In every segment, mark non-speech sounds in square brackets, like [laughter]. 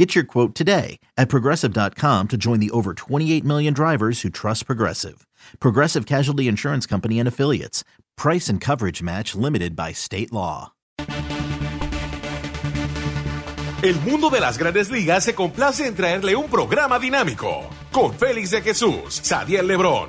Get your quote today at progressive.com to join the over 28 million drivers who trust Progressive. Progressive Casualty Insurance Company and Affiliates. Price and coverage match limited by state law. El mundo de las grandes ligas se complace en traerle un programa dinámico con Félix de Jesús, Sadiel Lebrón,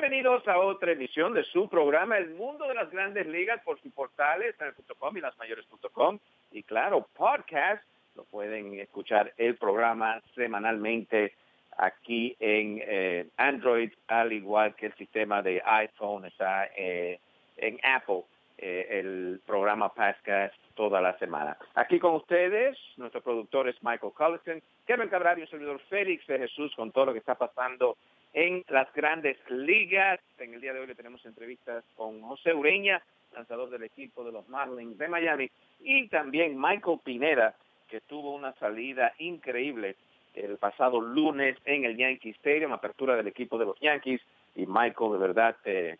Bienvenidos a otra emisión de su programa El Mundo de las Grandes Ligas por su portales, .com y lasmayores.com. Y claro, podcast, lo pueden escuchar el programa semanalmente aquí en eh, Android, al igual que el sistema de iPhone está eh, en Apple, eh, el programa podcast toda la semana. Aquí con ustedes, nuestro productor es Michael Collison, Kevin Cabral y servidor Félix de Jesús con todo lo que está pasando en las grandes ligas. En el día de hoy le tenemos entrevistas con José Ureña, lanzador del equipo de los Marlins de Miami, y también Michael Pineda, que tuvo una salida increíble el pasado lunes en el Yankee Stadium, apertura del equipo de los Yankees, y Michael de verdad eh,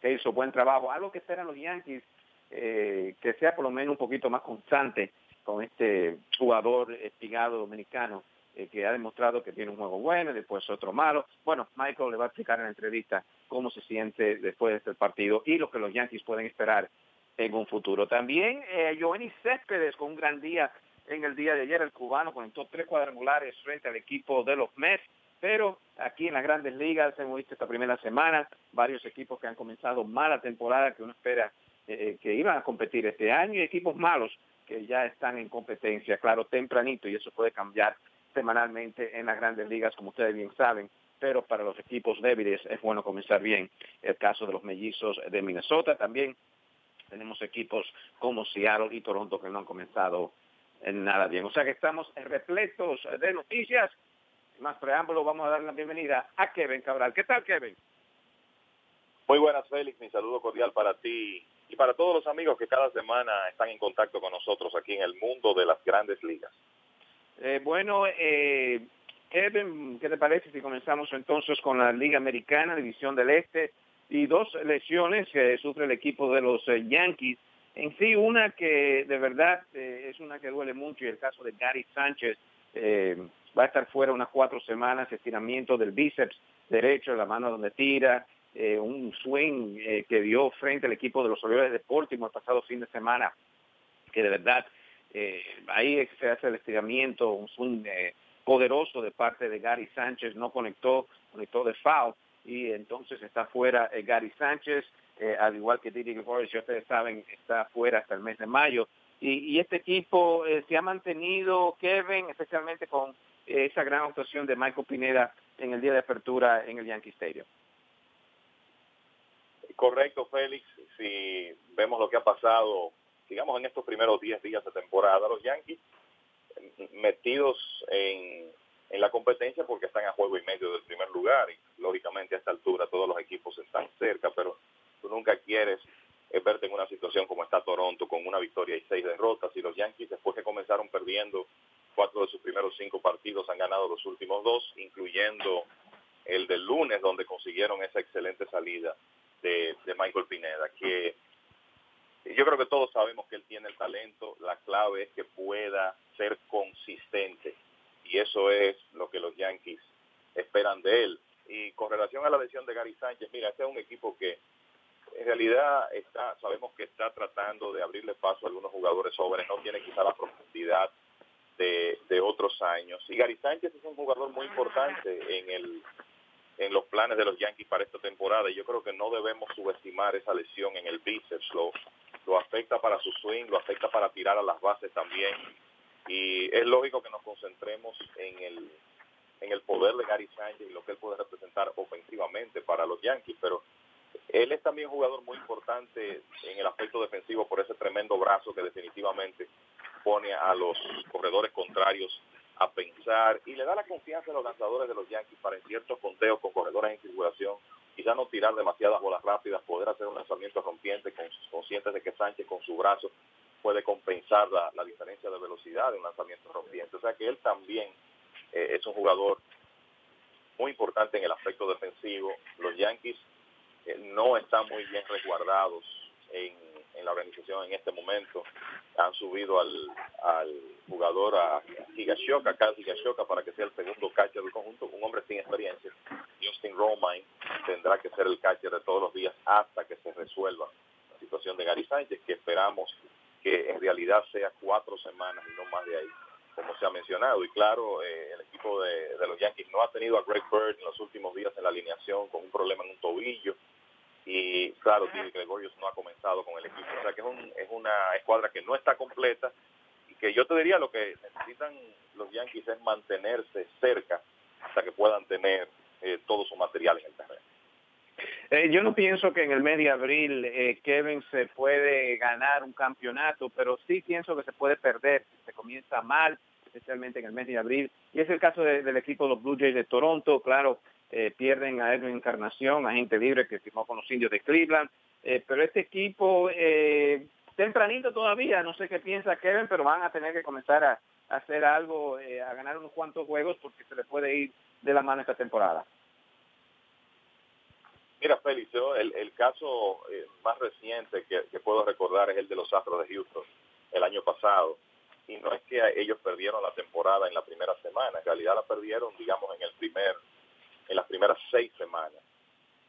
que hizo buen trabajo. Algo que esperan los Yankees, eh, que sea por lo menos un poquito más constante con este jugador espigado dominicano eh, que ha demostrado que tiene un juego bueno y después otro malo. Bueno, Michael le va a explicar en la entrevista cómo se siente después de este partido y lo que los Yankees pueden esperar en un futuro. También eh, Giovanni Céspedes con un gran día en el día de ayer, el cubano conectó tres cuadrangulares frente al equipo de los Mets, pero aquí en las grandes ligas hemos visto esta primera semana varios equipos que han comenzado mala temporada que uno espera eh, que iban a competir este año y equipos malos que ya están en competencia, claro, tempranito y eso puede cambiar semanalmente en las grandes ligas, como ustedes bien saben, pero para los equipos débiles es bueno comenzar bien. El caso de los mellizos de Minnesota también. Tenemos equipos como Seattle y Toronto que no han comenzado en nada bien. O sea que estamos repletos de noticias. Más preámbulo, vamos a dar la bienvenida a Kevin Cabral. ¿Qué tal, Kevin? Muy buenas, Félix. Mi saludo cordial para ti y para todos los amigos que cada semana están en contacto con nosotros aquí en el mundo de las grandes ligas. Eh, bueno, eh, ¿qué te parece si comenzamos entonces con la Liga Americana, División del Este, y dos lesiones que sufre el equipo de los eh, Yankees? En sí, una que de verdad eh, es una que duele mucho, y el caso de Gary Sánchez eh, va a estar fuera unas cuatro semanas, estiramiento del bíceps derecho, la mano donde tira, eh, un swing eh, que dio frente al equipo de los Orioles de Baltimore el pasado fin de semana, que de verdad eh, ahí se hace el estiramiento, un swing eh, poderoso de parte de Gary Sánchez, no conectó, conectó de foul y entonces está fuera eh, Gary Sánchez, eh, al igual que Didi Gregorius, si ustedes saben, está fuera hasta el mes de mayo. Y, y este equipo eh, se ha mantenido, Kevin, especialmente con esa gran actuación de Michael Pineda en el día de apertura en el Yankee Stadium. Correcto, Félix. Si vemos lo que ha pasado, digamos, en estos primeros 10 días de temporada, los Yankees metidos en, en la competencia porque están a juego y medio del primer lugar. Y lógicamente a esta altura todos los equipos están cerca, pero tú nunca quieres eh, verte en una situación como está Toronto con una victoria y seis derrotas. Y los Yankees después que comenzaron perdiendo cuatro de sus primeros cinco partidos han ganado los últimos dos, incluyendo el del lunes donde consiguieron esa excelente salida de, de Michael Pineda, que yo creo que todos sabemos que él tiene el talento, la clave es que pueda ser consistente. Y eso es lo que los Yankees esperan de él. Y con relación a la lesión de Gary Sánchez, mira, este es un equipo que en realidad está, sabemos que está tratando de abrirle paso a algunos jugadores jóvenes, no tiene quizá la profundidad de, de otros años. Y Gary Sánchez es un jugador muy importante en el en los planes de los Yankees para esta temporada y yo creo que no debemos subestimar esa lesión en el bíceps, lo, lo afecta para su swing, lo afecta para tirar a las bases también. Y es lógico que nos concentremos en el en el poder de Gary Sánchez y lo que él puede representar ofensivamente para los Yankees, pero él es también un jugador muy importante en el aspecto defensivo por ese tremendo brazo que definitivamente pone a los corredores contrarios a pensar y le da la confianza a los lanzadores de los Yankees para en ciertos conteos con corredores en circulación, quizá no tirar demasiadas bolas rápidas, poder hacer un lanzamiento rompiente, conscientes de que Sánchez con su brazo puede compensar la, diferencia de velocidad de un lanzamiento rompiente. O sea que él también eh, es un jugador muy importante en el aspecto defensivo. Los Yankees eh, no están muy bien resguardados en en la organización en este momento. Han subido al, jugador a Higashoka, Kyle Higashoka, para que sea el segundo catcher del conjunto, un hombre sin experiencia. Justin Romine tendrá que ser el catcher de todos los días hasta que se resuelva la situación de Gary Sánchez, que esperamos que en realidad sea cuatro semanas y no más de ahí, como se ha mencionado. Y claro, eh, el equipo de los Yankees no ha tenido a Greg Bird en los últimos días en la alineación con un problema en un tobillo y claro, Didi Gregorius no ha comenzado con el equipo. O sea que es, un, es una escuadra que no está completa y que yo te diría lo que necesitan los Yankees es mantenerse cerca hasta que puedan tener eh, todo su material en el terreno. Eh, yo no pienso que en el mes de abril eh, Kevin se puede ganar un campeonato, pero sí pienso que se puede perder. Se comienza mal, especialmente en el mes de abril. Y es el caso del equipo de los Blue Jays de Toronto. Claro, eh, pierden a Edwin Encarnación, agente libre que firmó con los indios de Cleveland, eh, pero este equipo eh, tempranito todavía, no sé qué piensa Kevin, pero van a tener que comenzar a, hacer algo, a ganar unos cuantos juegos porque se le puede ir de la mano esta temporada. Mira, Félix, el, el caso más reciente que, que, puedo recordar es el de los Astros de Houston el año pasado. Y no es que ellos perdieron la temporada en la primera semana, en realidad la perdieron, digamos, en el primer en las primeras seis semanas.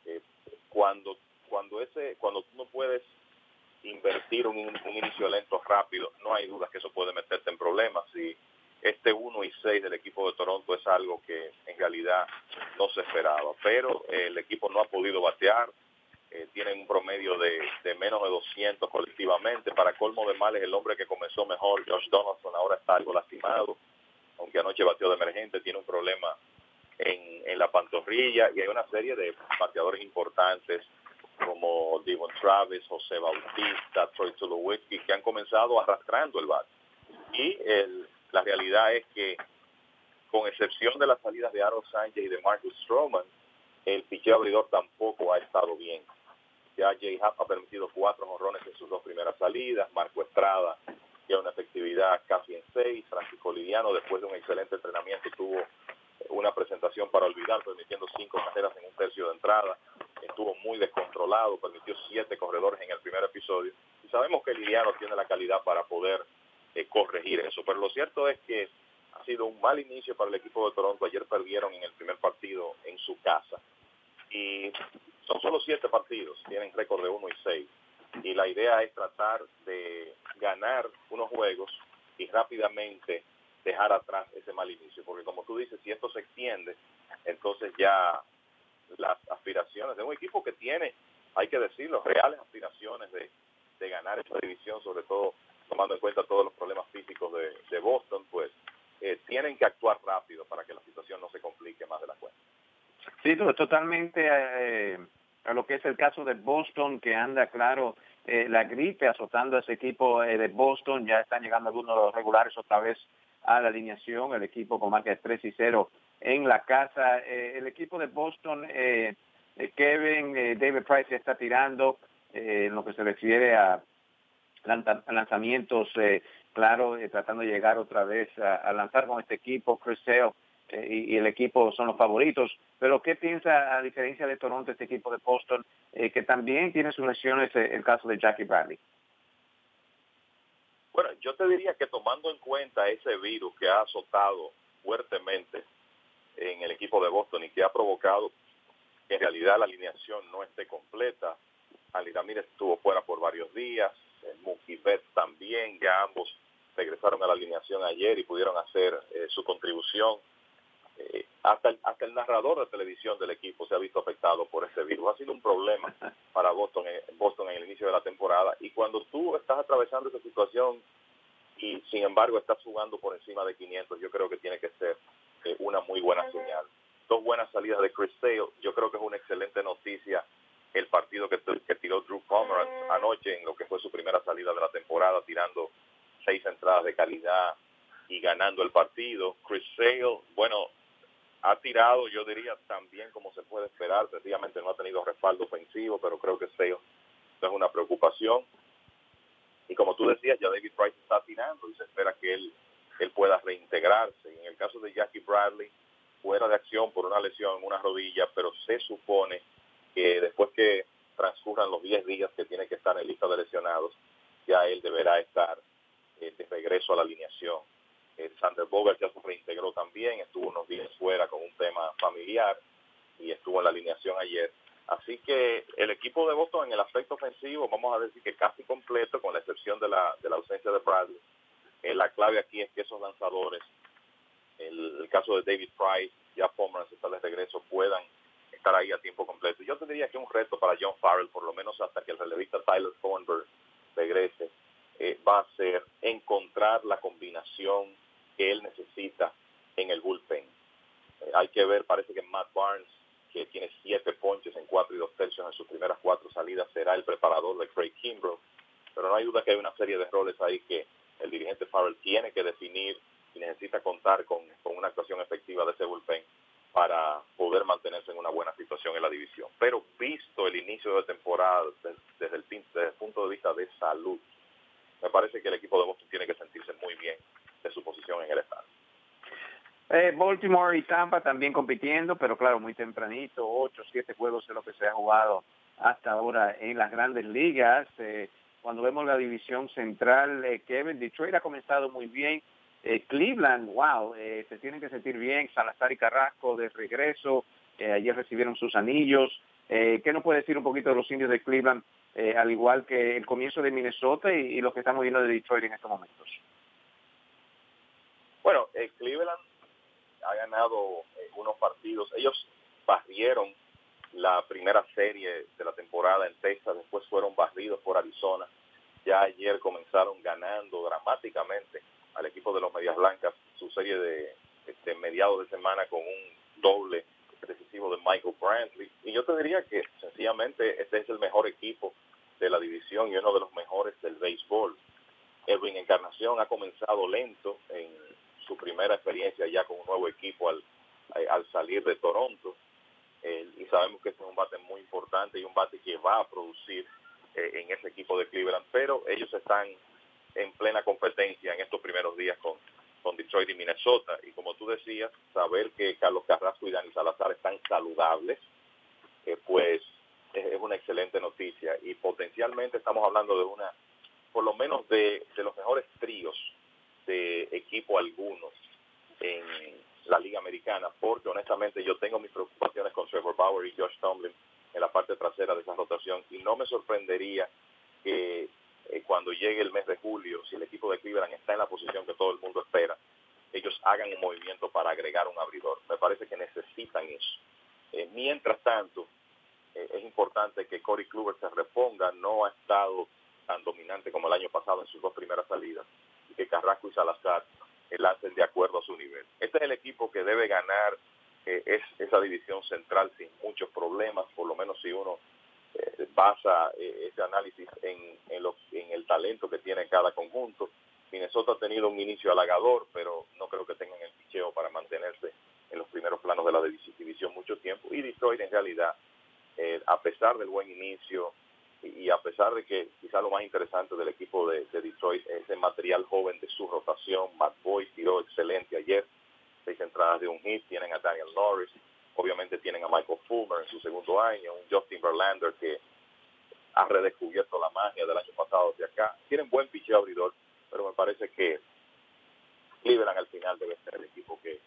Eh, cuando cuando ese cuando tú no puedes invertir un, inicio lento rápido, no hay duda que eso puede meterte en problemas. Y este 1 y 6 del equipo de Toronto es algo que en realidad no se esperaba. Pero eh, el equipo no ha podido batear, eh, tienen un promedio de, de, menos de 200 colectivamente. Para colmo de males, el hombre que comenzó mejor, Josh Donaldson, ahora está algo lastimado, aunque anoche batió de emergente, tiene un problema en, la pantorrilla y hay una serie de bateadores importantes como Devon Travis, José Bautista, Troy Tulowitzki, que han comenzado arrastrando el bat. Y el, la realidad es que, con excepción de las salidas de Aaron Sánchez y de Marcus Stroman, el picheo abridor tampoco ha estado bien. Ya Jay Happ ha permitido cuatro jorrones en sus dos primeras salidas, Marco Estrada ya una efectividad casi en seis, Francisco Lidiano después de un excelente entrenamiento tuvo una presentación para olvidar, permitiendo cinco carreras en un tercio de entrada. Estuvo muy descontrolado, permitió siete corredores en el primer episodio. Y sabemos que Liliano tiene la calidad para poder eh, corregir eso. Pero lo cierto es que ha sido un mal inicio para el equipo de Toronto. Ayer perdieron en el primer partido en su casa. Y son solo siete partidos, tienen récord de uno y seis. Y la idea es tratar de ganar unos juegos y rápidamente dejar atrás ese mal inicio, porque como tú dices, si esto se extiende, entonces ya las aspiraciones de un equipo que tiene, hay que decirlo, reales aspiraciones de, de ganar esta división, sobre todo tomando en cuenta todos los problemas físicos de, Boston, pues eh, tienen que actuar rápido para que la situación no se complique más de la cuenta. Sí, totalmente eh, a lo que es el caso de Boston, que anda, claro, eh, la gripe azotando a ese equipo eh, de Boston, ya están llegando algunos de los regulares otra vez a la alineación, el equipo con marca de 3 y 0 en la casa. Eh, el equipo de Boston, eh, eh Kevin, eh, David Price está tirando en lo que se refiere a lanzamientos, claro, tratando de llegar otra vez a, lanzar con este equipo. Chris Sale y, y, el equipo son los favoritos. Pero ¿qué piensa, a diferencia de Toronto, este equipo de Boston, que también tiene sus lesiones, el caso de Jackie Bradley? Bueno, yo te diría que tomando en cuenta ese virus que ha azotado fuertemente en el equipo de Boston y que ha provocado que en realidad la alineación no esté completa, Ali Ramírez estuvo fuera por varios días, Mookie Betts también, ya ambos regresaron a la alineación ayer y pudieron hacer eh, su contribución. Eh, hasta, el, hasta el narrador de televisión del equipo se ha visto afectado por ese virus. Ha sido un problema [laughs] para Boston, en, eh, Boston en el inicio de la temporada. Y cuando tú estás atravesando esa situación y sin embargo estás jugando por encima de 500, yo creo que tiene que ser una muy buena señal. Dos buenas salidas de Chris Sale, yo creo que es una excelente noticia el partido que, que tiró Drew Pomeranz anoche en lo que fue su primera salida de la temporada, tirando seis entradas de calidad y ganando el partido. Chris Sale, bueno, ha tirado, yo diría, también como se puede esperar. Sencillamente no ha tenido respaldo ofensivo, pero creo que Sale es una preocupación. Y como tú decías, ya David Price está tirando y se espera que él, él pueda reintegrarse. En el caso de Jackie Bradley, fuera de acción por una lesión en una rodilla, pero se supone que después que transcurran los 10 días que tiene que estar en lista de lesionados, ya él deberá estar eh, de regreso a la alineación. Eh, Sander Bogart ya se reintegró también, estuvo unos días fuera con un tema familiar y estuvo en la alineación ayer. Así que el equipo de Boston en el aspecto ofensivo, vamos a decir que casi completo, con la excepción de la, de la ausencia de Bradley. Eh, la clave aquí es que esos lanzadores, el, el caso de David Price, ya Pomeranz está de regreso, puedan estar ahí a tiempo completo. Yo te diría que un reto para John Farrell, por lo menos hasta que el relevista Tyler Thornburg regrese, eh, va a ser encontrar la combinación que él necesita en el bullpen. Eh, hay que ver, parece que Matt Barnes, que tiene siete ponches en cuatro y dos tercios en sus primeras cuatro salidas, será el preparador de Craig Kimbrough, pero no hay duda que hay una serie de roles ahí que el dirigente Farrell tiene que definir y necesita contar con, con una actuación efectiva de ese bullpen para poder mantenerse en una buena situación en la división. Pero visto el inicio de temporada desde, el, desde el punto de vista de salud, me parece que el equipo de Boston tiene que sentirse muy bien de su posición en el estado. Eh, Baltimore y Tampa también compitiendo, pero claro, muy tempranito, ocho, siete juegos es lo que se ha jugado hasta ahora en las grandes ligas. Eh, cuando vemos la división central, eh, Kevin, Detroit ha comenzado muy bien, eh, Cleveland, wow, se tienen que sentir bien, Salazar y Carrasco de regreso, ayer recibieron sus anillos. ¿Qué nos puede decir un poquito de los indios de Cleveland, al igual que el comienzo de Minnesota y, lo que estamos viendo de Detroit en estos momentos? Bueno, Cleveland ha ganado unos partidos, ellos barrieron la primera serie de la temporada en Texas, después fueron barridos por Arizona, ya ayer comenzaron ganando dramáticamente al equipo de los Medias Blancas su serie de, este, mediados de semana con un doble decisivo de Michael Brantley. Y yo te diría que sencillamente este es el mejor equipo de la división y uno de los mejores del béisbol. Edwin Encarnación ha comenzado lento en su primera experiencia ya con un nuevo equipo al, al salir de Toronto. y sabemos que este es un bate muy importante y un bate que va a producir eh, en ese equipo de Cleveland, pero ellos están en plena competencia en estos primeros días con, con Detroit y Minnesota. Y como tú decías, saber que Carlos Carrasco y Dani Salazar están saludables, eh, pues es, una excelente noticia. Y potencialmente estamos hablando de una, por lo menos de, de los mejores tríos de equipo algunos en la Liga Americana, porque honestamente yo tengo mis preocupaciones con Trevor Bauer y Josh Tomlin en la parte trasera de esa rotación y no me sorprendería que eh, cuando llegue el mes de julio, si el equipo de Cleveland está en la posición que todo el mundo espera, ellos hagan un movimiento para agregar un abridor. Me parece que necesitan eso. Eh, mientras tanto, eh, es importante que Corey Kluber se reponga, no ha estado tan dominante como el año pasado en sus dos primeras salidas, y que Carrasco y Salazar lancen de acuerdo a su nivel. Este es el equipo que debe ganar es esa división central sin muchos problemas, por lo menos si uno eh, basa eh, ese análisis en, en, el talento que tiene cada conjunto. Minnesota ha tenido un inicio halagador, pero no creo que tengan el picheo para mantenerse en los primeros planos de la división mucho tiempo. Y En realidad, eh, a pesar del buen inicio y a pesar de que quizá lo más interesante del equipo de, Detroit es el material joven de su rotación, Matt Boyd tiró excelente ayer, seis entradas de un hit, tienen a Daniel Norris, Obviamente tienen a Michael Fulmer en su segundo año, un Justin Verlander que ha redescubierto la magia del año pasado hacia acá. Tienen buen picheo abridor, pero me parece que Cleveland al final debe ser el equipo que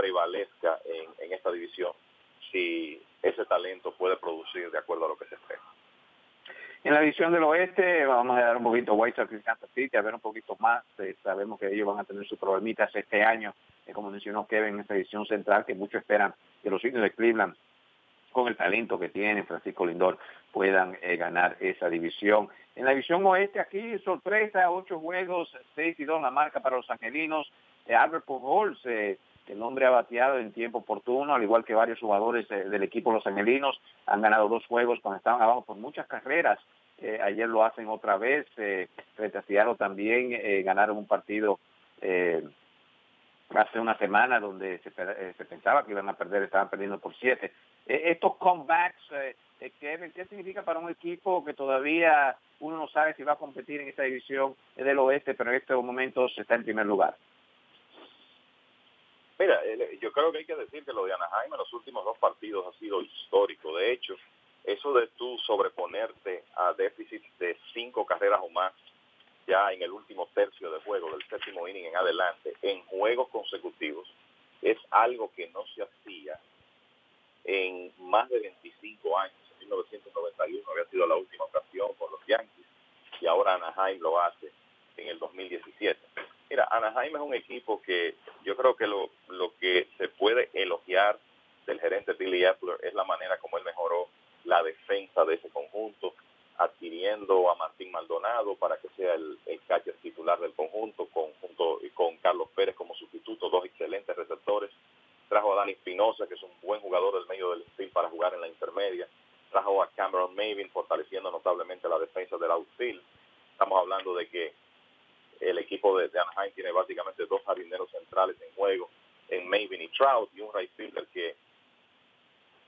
prevalezca en, en esta división si ese talento puede producir de acuerdo a lo que se espera. En la división del oeste vamos a dar un poquito White Sox y Kansas City, a ver un poquito más. Eh, sabemos que ellos van a tener sus problemitas este año, eh, como mencionó Kevin, en esta división central, que muchos esperan que los indios de Cleveland, con el talento que tiene Francisco Lindor, puedan eh, ganar esa división. En la división oeste, aquí sorpresa, ocho juegos, seis y dos la marca para los angelinos. Albert Pujols, el hombre ha bateado en tiempo oportuno, al igual que varios jugadores del equipo Los Angelinos. Han ganado dos juegos cuando estaban abajo por muchas carreras. Eh, ayer lo hacen otra vez. Eh, también eh, ganaron un partido eh, hace una semana donde se, pensaba que iban a perder, estaban perdiendo por siete. estos comebacks, ¿qué, ¿qué significa para un equipo que todavía uno no sabe si va a competir en esta división del oeste, pero en estos momentos está en primer lugar? Mira, yo creo que hay que decir que lo de Anaheim en los últimos dos partidos ha sido histórico. De hecho, eso de tú sobreponerte a déficit de cinco carreras o más ya en el último tercio de juego, del séptimo inning en adelante, en juegos consecutivos, es algo que no se hacía en más de 25 años. En 1991 había sido la última ocasión por los Yankees y ahora Anaheim lo hace en el 2017. Mira, Anaheim es un equipo que yo creo que lo, lo que se puede elogiar del gerente Billy Epler es la manera como él mejoró la defensa de ese conjunto, adquiriendo a Martín Maldonado para que sea el, el catcher titular del conjunto, con, junto con Carlos Pérez como sustituto, dos excelentes receptores. Trajo a Dani Espinosa, que es un buen jugador del medio del infield para jugar en la intermedia. Trajo a Cameron Mavin, fortaleciendo notablemente la defensa del outfield. Estamos hablando de que el equipo de, Anaheim tiene básicamente dos jardineros centrales en juego, en Maven y Trout, y un right fielder que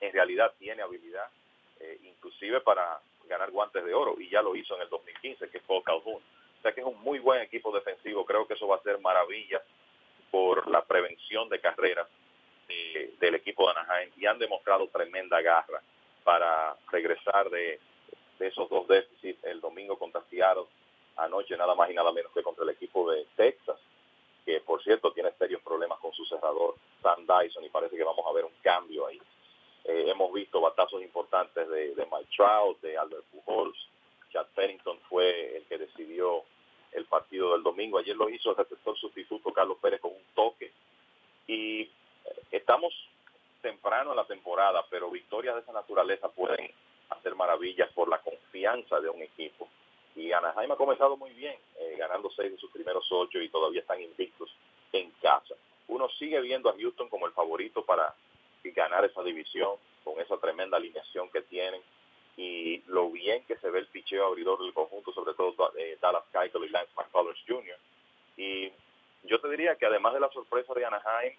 en realidad tiene habilidad, eh, inclusive para ganar guantes de oro, y ya lo hizo en el 2015, que fue Calhoun. O sea que es un muy buen equipo defensivo, creo que eso va a ser maravilla por la prevención de carreras eh, del equipo de Anaheim, y han demostrado tremenda garra para regresar de, de esos dos déficits el domingo contra Seattle anoche nada más y nada menos que contra el equipo de Texas, que por cierto tiene serios problemas con su cerrador Sam Dyson y parece que vamos a ver un cambio ahí. Eh, hemos visto batazos importantes de, de Mike Trout, de Albert Pujols, Chad Pennington fue el que decidió el partido del domingo. Ayer lo hizo el receptor sustituto Carlos Pérez con un toque. Y eh, estamos temprano en la temporada, pero victorias de esa naturaleza pueden hacer maravillas por la confianza de un equipo. Y Anaheim ha comenzado muy bien, eh, ganando seis de sus primeros ocho y todavía están invictos en casa. Uno sigue viendo a Houston como el favorito para ganar esa división con esa tremenda alineación que tienen y lo bien que se ve el picheo abridor del conjunto, sobre todo eh, Dallas Keuchel y Lance McCullers Jr. Y yo te diría que además de la sorpresa de Anaheim,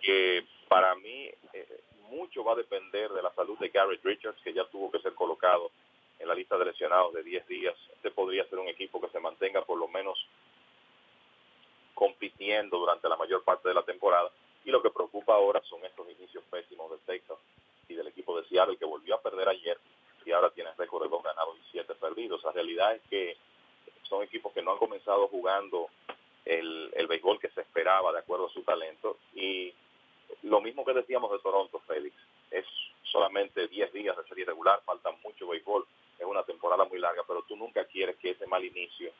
que para mí eh, mucho va a depender de la salud de Garrett Richards, que ya tuvo que ser colocado en la lista de lesionados de 10 días. Este podría ser un equipo que se mantenga por lo menos compitiendo durante la mayor parte de la temporada. Y lo que preocupa ahora son estos inicios pésimos de Texas y del equipo de Seattle que volvió a perder ayer y ahora tiene récord de dos ganados y siete perdidos. La realidad es que son equipos que no han comenzado jugando el, el béisbol que se esperaba de acuerdo a su talento. Y lo mismo que decíamos de Toronto, Félix, es solamente 10 días de serie regular, falta mucho béisbol es una temporada muy larga, pero tú nunca quieres que ese mal inicio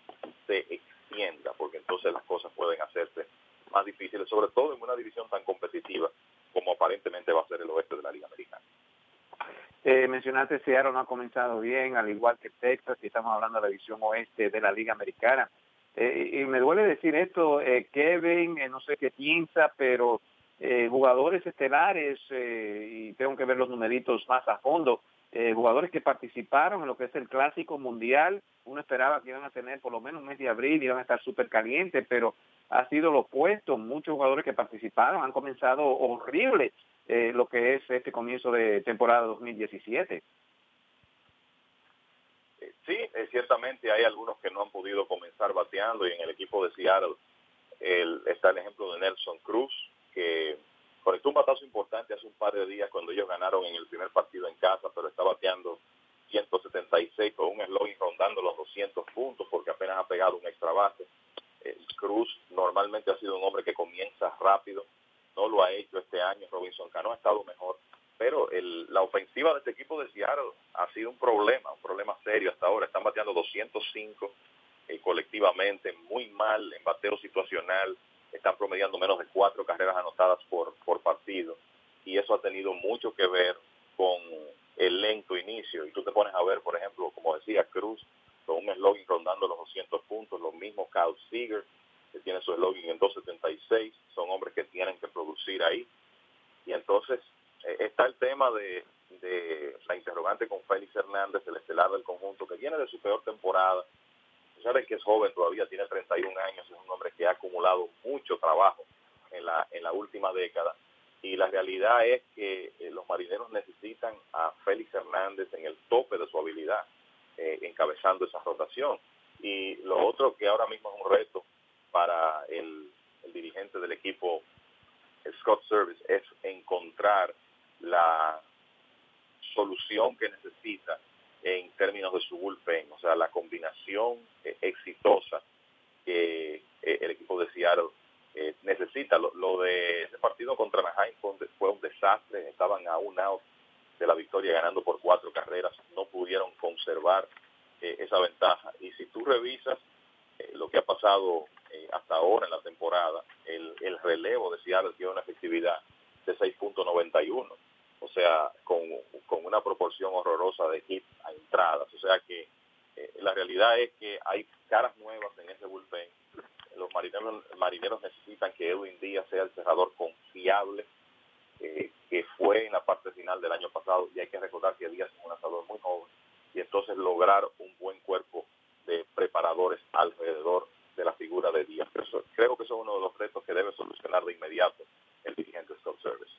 se extienda, porque entonces las cosas pueden hacerse más difíciles, sobre todo en una división tan competitiva como aparentemente va a ser el oeste de la Liga Americana. Eh, mencionaste Seattle no ha comenzado bien, al igual que Texas, y estamos hablando de la división oeste de la Liga Americana. Eh, y me duele decir esto, eh, Kevin, eh, no sé qué piensa, pero eh, jugadores estelares, y tengo que ver los numeritos más a fondo, eh, jugadores que participaron en lo que es el clásico mundial. Uno esperaba que iban a tener por lo menos un mes de abril y iban a estar súper calientes, pero ha sido lo opuesto. Muchos jugadores que participaron han comenzado horrible eh, lo que es este comienzo de temporada 2017. Eh, sí, ciertamente hay algunos que no han podido comenzar bateando y en el equipo de Seattle el, está el ejemplo de Nelson Cruz, que conectó un batazo importante hace un par de días cuando ellos ganaron en el primer partido en casa, pero está bateando 176 con un slogan rondando los 200 puntos porque apenas ha pegado un extra base. Cruz normalmente ha sido un hombre que comienza rápido, no lo ha hecho este año. Robinson Cano ha estado mejor, pero la ofensiva de este equipo de Seattle ha sido un problema, un problema serio hasta ahora. Están bateando 205 eh, colectivamente, muy mal en bateo situacional, están promediando menos de cuatro carreras anotadas por, por partido y eso ha tenido mucho que ver con el lento inicio. Y tú te pones a ver, por ejemplo, como decía Cruz, con un eslogan rondando los 200 puntos, lo mismo Kyle Seager, que tiene su eslogan en 276, son hombres que tienen que producir ahí. Y entonces eh, está el tema de, de la interrogante con Félix Hernández, el estelar del conjunto, que viene de su peor temporada. Sabes que es joven todavía, tiene 31 años, es un hombre que ha acumulado mucho trabajo en la, en la última década. Y la realidad es que eh, los marineros necesitan a Félix Hernández en el tope de su habilidad, eh, encabezando esa rotación. Y lo otro que ahora mismo es un reto para el, el dirigente del equipo, Scott Service, es encontrar la solución que necesita en términos de su bullpen, o sea, la combinación eh, exitosa que eh, el equipo de Seattle eh, necesita. Lo, de ese partido contra Anaheim fue un, desastre, estaban a un out de la victoria ganando por cuatro carreras, no pudieron conservar esa ventaja. Y si tú revisas lo que ha pasado hasta ahora en la temporada, el, el relevo de Seattle tiene una efectividad de 6.91 o sea, con, con una proporción horrorosa de hits a entradas. O sea que eh, la realidad es que hay caras nuevas en ese bullpen. Los marineros, marineros necesitan que Edwin Díaz sea el cerrador confiable eh, que fue en la parte final del año pasado y hay que recordar que Díaz es un lanzador muy joven y entonces lograr un buen cuerpo de preparadores alrededor de la figura de Díaz. creo que eso es uno de los retos que debe solucionar de inmediato el dirigente Scott Service.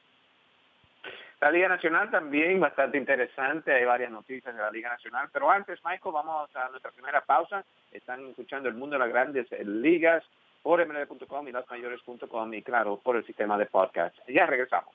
La Liga Nacional también bastante interesante, hay varias noticias de la Liga Nacional, pero antes, Michael, vamos a nuestra primera pausa. Están escuchando el mundo de las grandes ligas por mlb.com y lasmayores.com y claro, por el sistema de podcast. Ya regresamos.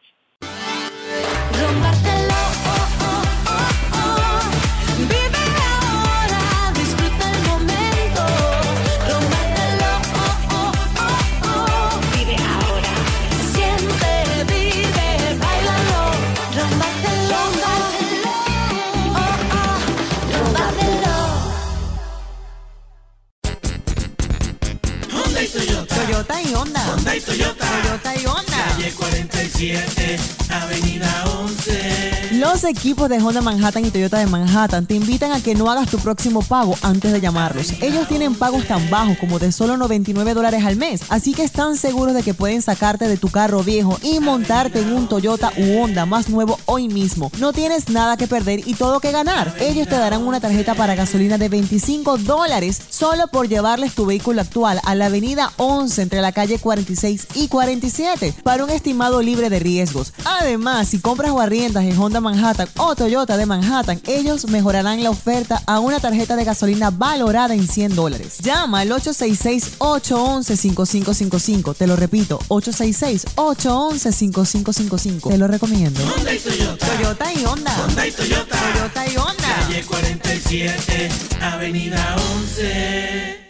トヨタ」「トヨタイオンだ」「」「トヨタ。イオンだ」Calle 47, Avenida 11. Los equipos de Honda Manhattan y Toyota de Manhattan te invitan a que no hagas tu próximo pago antes de llamarlos. Ellos tienen pagos tan bajos como de solo 99 dólares al mes, así que están seguros de que pueden sacarte de tu carro viejo y montarte en un Toyota u Honda más nuevo hoy mismo. No tienes nada que perder y todo que ganar. Ellos te darán una tarjeta para gasolina de 25 dólares solo por llevarles tu vehículo actual a la avenida 11 entre la calle 46 y 47 para un estimado libre de riesgos. Además, si compras o arriendas en Honda Manhattan o Toyota de Manhattan, ellos mejorarán la oferta a una tarjeta de gasolina valorada en 100 dólares. Llama al 866-811-5555. Te lo repito, 866-811-5555. Te lo recomiendo. Honda y Toyota. Toyota y Honda. Honda y Toyota. Toyota y Honda. Calle 47, Avenida 11.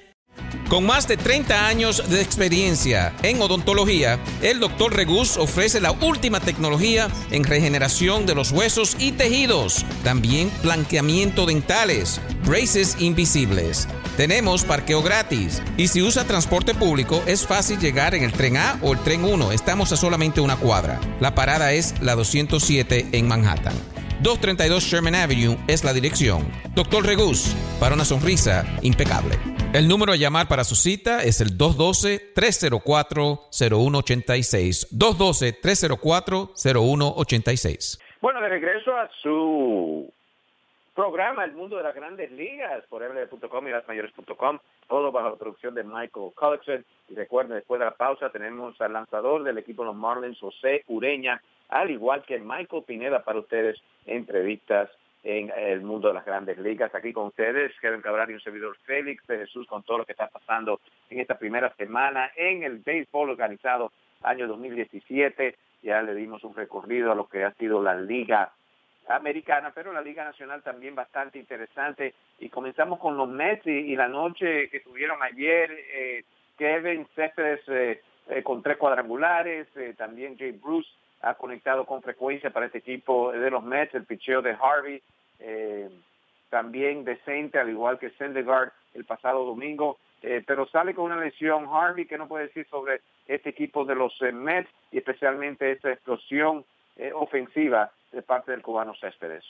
Con más de 30 años de experiencia en odontología, el Dr. Regus ofrece la última tecnología en regeneración de los huesos y tejidos, también blanqueamiento dentales, braces invisibles. Tenemos parqueo gratis y si usa transporte público es fácil llegar en el tren A o el tren 1. Estamos a solamente una cuadra. La parada es la 207 en Manhattan. 232 Sherman Avenue es la dirección. Doctor Regus, para una sonrisa impecable. El número a llamar para su cita es el 212-304-0186. 212-304-0186. Bueno, de regreso a su programa El Mundo de las Grandes Ligas por ml.com y lasmayores.com, todo bajo la producción de Michael Collison. Y recuerden, después de la pausa tenemos al lanzador del equipo los Marlins, José Ureña, al igual que Michael Pineda para ustedes, entrevistas en el mundo de las grandes ligas. Aquí con ustedes, Kevin Cabral y un servidor Félix de Jesús con todo lo que está pasando en esta primera semana en el béisbol organizado año 2017. Ya le dimos un recorrido a lo que ha sido la liga americana, pero la Liga Nacional también bastante interesante. Y comenzamos con los Mets y, la noche que tuvieron ayer, eh, Kevin Céspedes eh, eh, con tres cuadrangulares, también Jay Bruce ha conectado con frecuencia para este equipo de los Mets, el picheo de Harvey, también decente, al igual que Sendegaard el pasado domingo, pero sale con una lesión Harvey, que no puede decir sobre este equipo de los Mets y especialmente esta explosión ofensiva de parte del cubano Céspedes?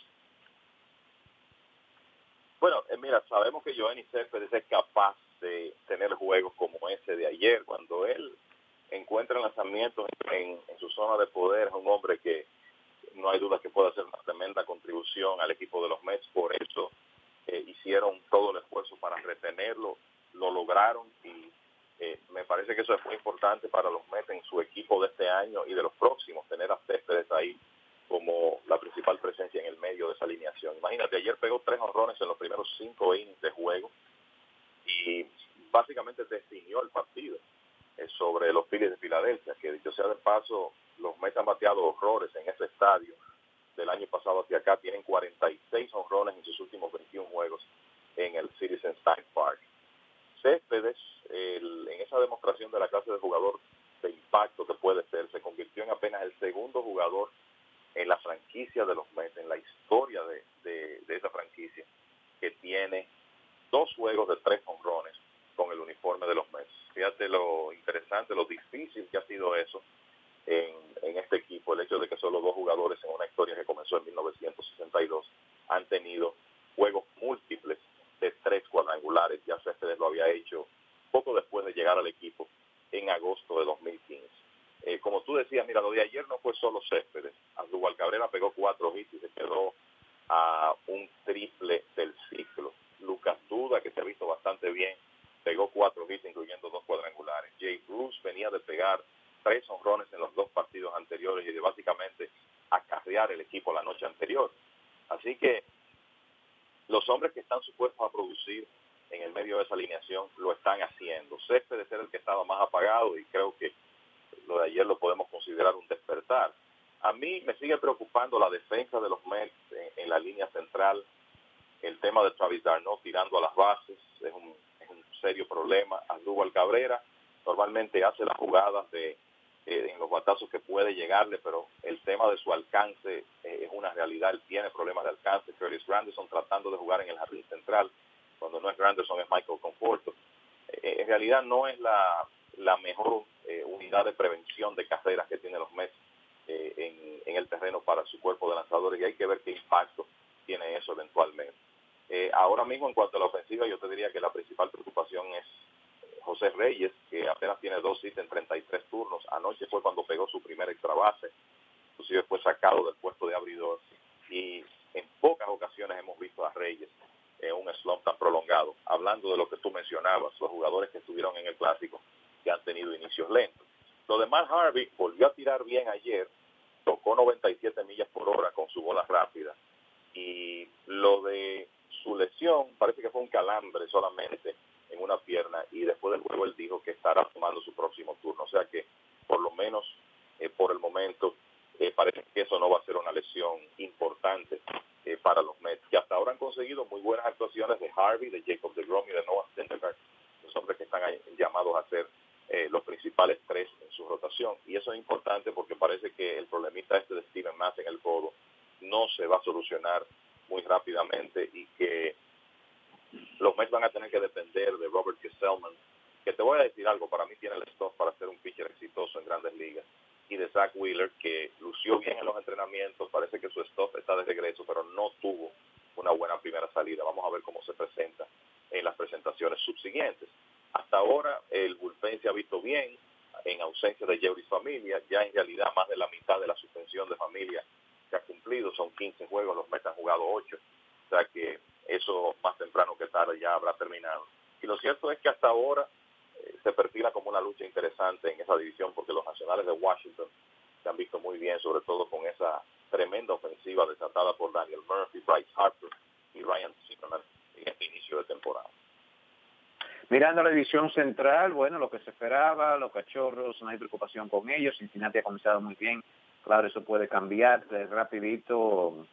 Bueno, eh, mira, sabemos que Joanny Céspedes es capaz de tener juegos como ese de ayer, cuando él encuentra lanzamientos en, en su zona de poder, es un hombre que no hay duda que puede hacer una tremenda contribución al equipo de los Mets, por eso eh, hicieron todo el esfuerzo para retenerlo, lo lograron y eh, me parece que eso es muy importante para los Mets en su equipo de este año y de los próximos, tener a Céspedes ahí como la principal presencia en el medio de esa alineación. Imagínate, ayer pegó tres honrones en los primeros cinco innings de juego y básicamente definió el partido sobre los Phillies de Filadelfia, que dicho sea de paso, los Mets han bateado horrores en ese estadio del año pasado hacia acá, tienen 46 honrones en sus últimos 21 juegos en el Citizen Style Park. Céspedes, en esa demostración de la clase de jugador de impacto que puede ser, se convirtió en apenas el segundo jugador en la franquicia de los Mets, en la historia de, esa franquicia, que tiene dos juegos de tres honrones con el uniforme de los Mets. Fíjate lo interesante, lo difícil que ha sido eso en, este equipo, el hecho de que solo dos jugadores en una historia que comenzó en 1962 han tenido juegos múltiples de tres cuadrangulares. Ya Céspedes lo había hecho poco después de llegar al equipo en agosto de 2015. Eh, como tú decías, mira, lo de ayer no fue solo Céspedes. Abdul Cabrera pegó cuatro hits y se quedó a un triple del ciclo. Lucas Duda, que se ha visto bastante bien, pegó cuatro hits, incluyendo dos cuadrangulares. Jay Bruce venía de pegar tres honrones en los dos partidos anteriores y de básicamente acarrear el equipo la noche anterior. Así que los hombres que están supuestos a producir en el medio de esa alineación lo están haciendo. Céspedes era el que estaba más apagado y creo que lo de ayer lo podemos considerar un despertar. A mí me sigue preocupando la defensa de los Mets en, la línea central. El tema de Travis Darno tirando a las bases es un, serio problema. Andúbal Cabrera normalmente hace las jugadas de eh, en los batazos que puede llegarle, pero el tema de su alcance eh, es una realidad. Él tiene problemas de alcance. Curtis Granderson tratando de jugar en el jardín central. Cuando no es Granderson es Michael Conforto. Eh, en realidad no es la, la mejor eh, unidad de prevención de carreras que tiene los Mets en, el terreno para su cuerpo de lanzadores y hay que ver qué impacto tiene eso eventualmente. Eh, ahora mismo en cuanto a la ofensiva yo te diría que la principal preocupación es José Reyes, que apenas tiene dos hits en 33 turnos. Anoche fue cuando pegó su primer extra base, inclusive fue sacado del puesto de abridor y en pocas ocasiones hemos visto a Reyes en un slump tan prolongado. Hablando de lo que tú mencionabas, los jugadores que estuvieron en el clásico, que han tenido inicios lentos. Lo demás, Harvey volvió a tirar bien ayer, tocó 97 millas por hora con su bola rápida. Y lo de su lesión, parece que fue un calambre solamente en una pierna y después del juego él dijo que estará tomando su próximo turno. O sea que por lo menos eh, por el momento eh, parece que eso no va a ser una lesión importante eh, para los Mets, que hasta ahora han conseguido muy buenas actuaciones de Harvey, de Jacob de Grom y de Noah Syndergaard, los hombres que están llamados a ser eh, los principales tres en su rotación. Y eso es importante porque parece que el problemita este de Steven Mass en el codo no se va a solucionar muy rápidamente y que los Mets van a tener que depender de Robert Gesellman, que te voy a decir algo, para mí tiene el stock para ser un pitcher exitoso en grandes ligas, y de Zach Wheeler, que lució bien en los entrenamientos, parece que su stock está de regreso, pero no tuvo una buena primera salida. Vamos a ver cómo se presenta en las presentaciones subsiguientes. Hasta ahora el bullpen se ha visto bien en ausencia de Jerry's familia. Ya en realidad más de la mitad de la suspensión de familia cumplido. Son 15 juegos, los Mets han jugado 8. O sea que eso más temprano que tarde ya habrá terminado. Y lo cierto es que hasta ahora eh, se perfila como una lucha interesante en esa división porque los nacionales de Washington se han visto muy bien, sobre todo con esa tremenda ofensiva desatada por Daniel Murphy, Bryce Harper y Ryan Zimmerman en este inicio de temporada. Mirando la división central, bueno, lo que se esperaba, los cachorros, no hay preocupación con ellos, Cincinnati ha comenzado muy bien, claro, eso puede cambiar rapidito,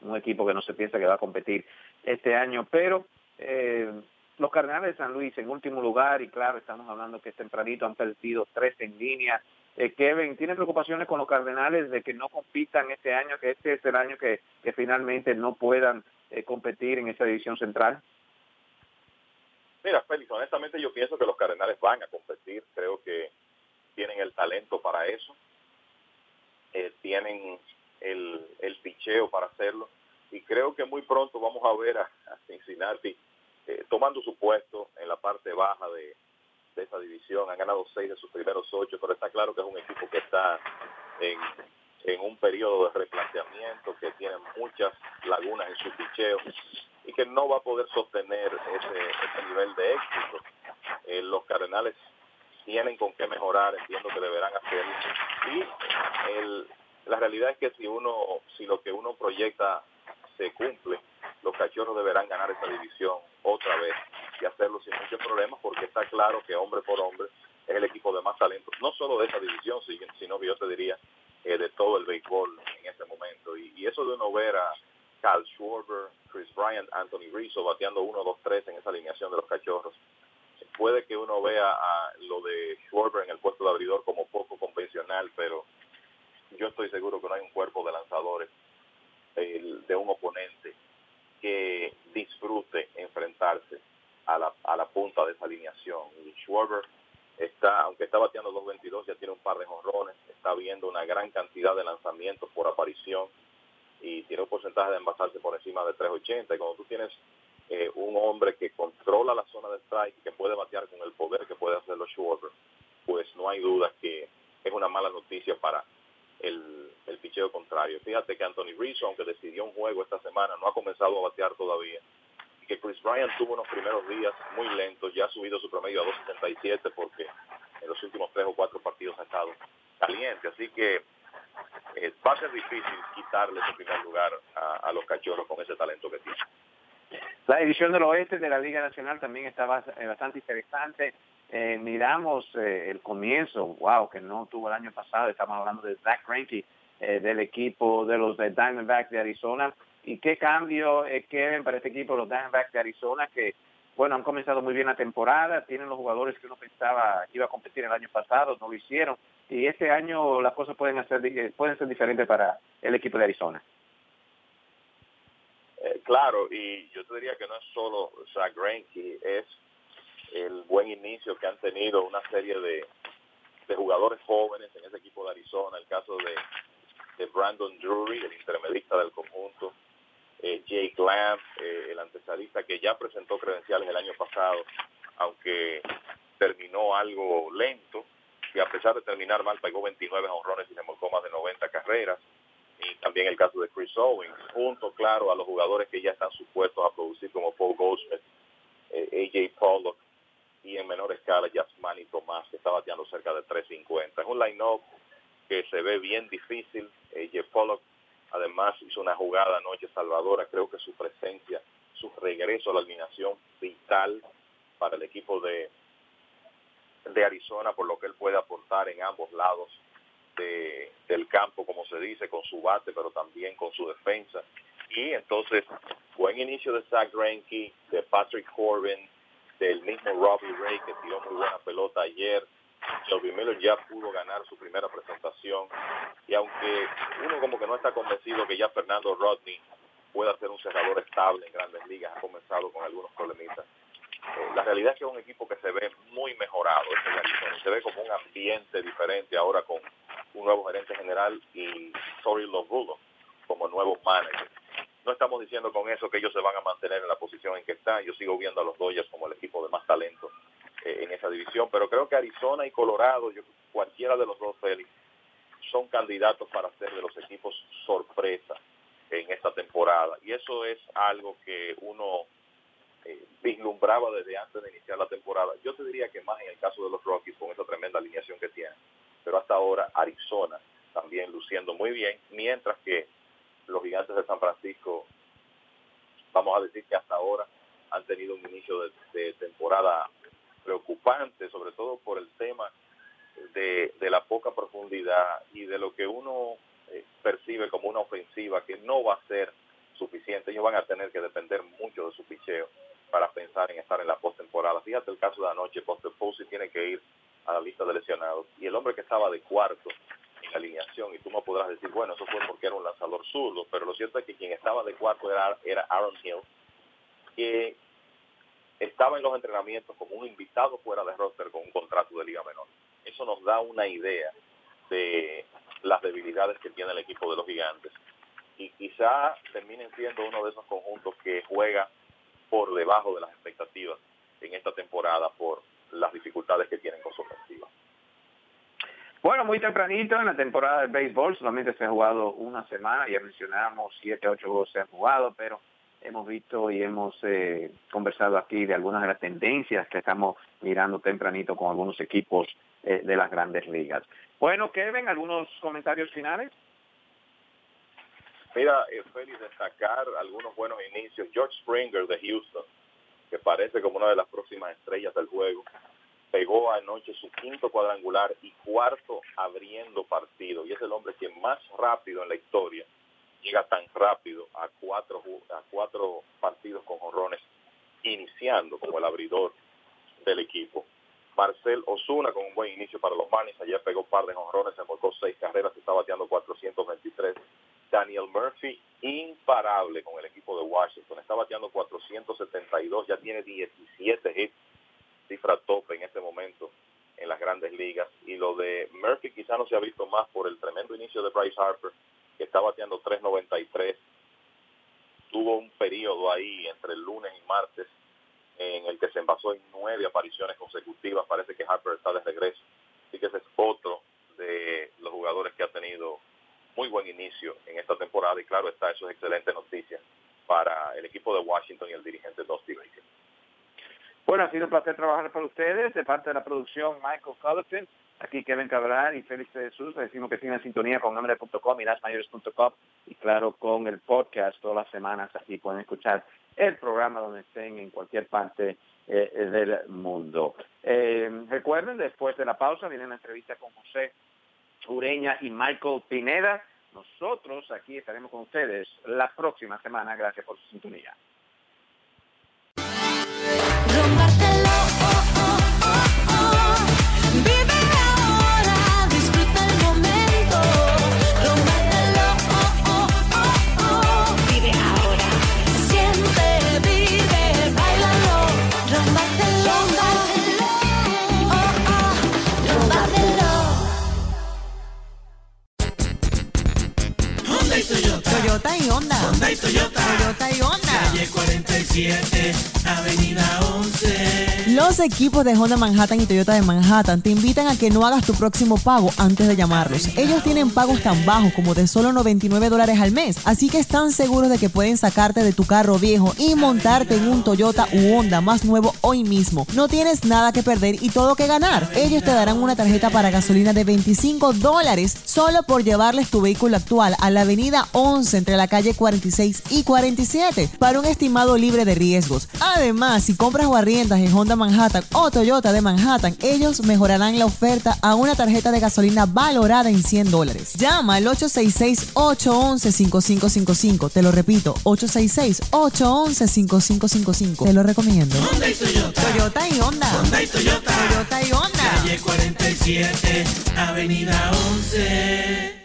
un equipo que no se piensa que va a competir este año, pero eh, los Cardenales de San Luis en último lugar, y claro, estamos hablando que tempranito han perdido tres en línea. Eh, Kevin, ¿tiene preocupaciones con los Cardenales de que no compitan este año, que este es el año que, que finalmente no puedan eh, competir en esa división central? Mira, Félix, honestamente yo pienso que los Cardenales van a competir. Creo que tienen el talento para eso. Eh, tienen el, el picheo para hacerlo. Y creo que muy pronto vamos a ver a, a Cincinnati eh, tomando su puesto en la parte baja de, de, esa división. Han ganado seis de sus primeros ocho, pero está claro que es un equipo que está en, en un periodo de replanteamiento, que tiene muchas lagunas en su picheo y que no va a poder sostener ese, ese nivel de éxito. Eh, los Cardenales tienen con qué mejorar, entiendo que deberán hacerlo. Y el, la realidad es que si uno, si lo que uno proyecta se cumple, los cachorros deberán ganar esa división otra vez y hacerlo sin muchos problemas porque está claro que hombre por hombre es el equipo de más talento, no solo de esa división, sino que yo te diría eh, de todo el béisbol en este momento. Y, y, eso de uno ver a Cal Schwarber, Chris Bryant, Anthony Rizzo bateando 1, 2, 3 en esa alineación de los cachorros, puede que uno vea a lo de Schwarber en el puesto de abridor como poco convencional, pero yo estoy seguro que no hay un cuerpo de lanzadores de un oponente que disfrute enfrentarse a la, a la punta de esa alineación. Y Schwarber está, aunque está bateando 2.22, ya tiene un par de jonrones, está viendo una gran cantidad de lanzamientos por aparición y tiene un porcentaje de envasarse por encima de 3.80. Y cuando tú tienes eh, un hombre que controla la zona de strike, que puede batear con el poder que puede hacerlo Schwarber, pues no hay duda que es una mala noticia para el, el picheo contrario. Fíjate que Anthony Rizzo, aunque decidió un juego esta semana, no ha comenzado a batear todavía. Y que Chris Bryant tuvo unos primeros días muy lentos, ya ha subido su promedio a 2.77 porque en los últimos tres o cuatro partidos ha estado caliente. Así que eh, va a ser difícil quitarle ese primer lugar a, a los cachorros con ese talento que tiene. La división del oeste de la Liga Nacional también está bastante interesante. Eh, miramos eh, el comienzo, wow, que no tuvo el año pasado, estamos hablando de Zach Greinke, eh, del equipo de los Diamondbacks de Arizona. ¿Y qué cambio, eh, Kevin, para este equipo, los Diamondbacks de Arizona, que, bueno, han comenzado muy bien la temporada, tienen los jugadores que uno pensaba iba a competir el año pasado, no lo hicieron, y este año las cosas pueden, hacer, pueden ser diferentes para el equipo de Arizona. Claro, y yo te diría que no es solo Zach Greinke, es el buen inicio que han tenido una serie de, de jugadores jóvenes en ese equipo de Arizona, el caso de, Brandon Drury, el intermedista del conjunto, eh, Jake Lamb, eh, el antesalista que ya presentó credenciales el año pasado, aunque terminó algo lento, y a pesar de terminar mal, pegó 29 honrones y remolcó más de 90 carreras. Y también el caso de Chris Owens, junto, claro, a los jugadores que ya están supuestos a producir como Paul Goldsmith, eh, AJ Pollock y en menor escala Yasmani Tomás, que está bateando cerca de 3.50. Es un line-up que se ve bien difícil. AJ Pollock además hizo una jugada anoche salvadora. Creo que su presencia, su regreso a la alineación vital para el equipo de, de Arizona, por lo que él puede aportar en ambos lados de, del campo, como se dice, con su bate, pero también con su defensa. Y entonces, buen inicio de Zach Greinke, de Patrick Corbin, del mismo Robbie Ray, que tiró muy buena pelota ayer. Shelby Miller ya pudo ganar su primera presentación. Y aunque uno como que no está convencido que ya Fernando Rodney pueda ser un cerrador estable en grandes ligas, ha comenzado con algunos problemitas. Eh, la realidad es que es un equipo que se ve muy mejorado, este se ve como un ambiente diferente ahora con un nuevo gerente general y Tori Lovulo como nuevo manager. No estamos diciendo con eso que ellos se van a mantener en la posición en que están. Yo sigo viendo a los Dodgers como el equipo de más talento eh, en esa división, pero creo que Arizona y Colorado, yo, cualquiera de los dos Félix, son candidatos para ser de los equipos sorpresa en esta temporada. Y eso es algo que uno eh, vislumbraba desde antes de iniciar la temporada. Yo te diría que más en el caso de los Rockies con esa tremenda alineación que tienen. Pero hasta ahora Arizona también luciendo muy bien, mientras que los gigantes de San Francisco, vamos a decir que hasta ahora han tenido un inicio de, temporada preocupante, sobre todo por el tema de, de, la poca profundidad y de lo que uno eh, percibe como una ofensiva que no va a ser suficiente. Ellos van a tener que depender mucho de su picheo para pensar en estar en la postemporada. Fíjate el caso de anoche, Buster Posey tiene que ir a la lista de lesionados y el hombre que estaba de cuarto en la alineación, y tú me podrás decir, bueno, eso fue porque era un lanzador zurdo, pero lo cierto es que quien estaba de cuarto era, era Aaron Hill, que estaba en los entrenamientos como un invitado fuera de roster con un contrato de liga menor. Eso nos da una idea de las debilidades que tiene el equipo de los gigantes. Y quizá terminen siendo uno de esos conjuntos que juega por debajo de las expectativas en esta temporada por las dificultades que tienen con su ofensiva. Bueno, muy tempranito en la temporada de béisbol, solamente se ha jugado una semana, ya mencionamos siete, ocho juegos se han jugado, pero hemos visto y hemos eh, conversado aquí de algunas de las tendencias que estamos mirando tempranito con algunos equipos eh, de las grandes ligas. Bueno, Kevin, ¿algunos comentarios finales? Mira, eh, Félix, destacar algunos buenos inicios. George Springer de Houston, que parece como una de las próximas estrellas del juego, pegó anoche su quinto cuadrangular y cuarto abriendo partido. Y es el hombre que más rápido en la historia llega tan rápido a cuatro, a cuatro partidos con honrones, iniciando como el abridor del equipo. Marcel Osuna con un buen inicio para los Marlins, ayer pegó un par de honrones, se marcó seis carreras, está bateando 423. Daniel Murphy, imparable con el equipo de Washington, está bateando 472, ya tiene 17 hits, cifra tope en este momento en las grandes ligas. Y lo de Murphy quizá no se ha visto más por el tremendo inicio de Bryce Harper, que está bateando 3.93. Tuvo un periodo ahí entre el lunes y martes en el que se envasó en nueve apariciones consecutivas. Parece que Harper está de regreso. Así que ese es otro de los jugadores que ha tenido muy buen inicio en esta temporada. Y claro está, eso es excelente noticia para el equipo de Washington y el dirigente Dusty Baker. Bueno, ha sido un placer trabajar para ustedes. De parte de la producción, Michael Cullerton, aquí Kevin Cabral y Félix de Jesús. Decimos que tienen sintonía con nombre.com y lasmayores.com y claro, con el podcast todas las semanas. Aquí pueden escuchar el programa donde estén en cualquier parte eh, del mundo. Eh, recuerden, después de la pausa viene una entrevista con José Ureña y Michael Pineda. Nosotros aquí estaremos con ustedes la próxima semana. Gracias por su sintonía. Toyota. Y Honda. Honda y Toyota. Toyota y Honda. Calle 47, Avenida 11. Los equipos de Honda Manhattan y Toyota de Manhattan te invitan a que no hagas tu próximo pago antes de llamarlos. Ellos tienen pagos tan bajos como de solo 99 dólares al mes, así que están seguros de que pueden sacarte de tu carro viejo y montarte en un Toyota u Honda más nuevo hoy mismo. No tienes nada que perder y todo que ganar. Ellos te darán una tarjeta para gasolina de 25 dólares solo por llevarles tu vehículo actual a la avenida 11 entre la calle 46 y 47 para un estimado libre de riesgos. Además, si compras o arriendas en Honda Manhattan o Toyota de Manhattan, ellos mejorarán la oferta a una tarjeta de gasolina valorada en 100 dólares. Llama al 866-811-5555. Te lo repito, 866-811-5555. Te lo recomiendo. Honda y Toyota. Toyota y Honda. Honda y Toyota. Toyota y Honda. Calle 47, Avenida 11.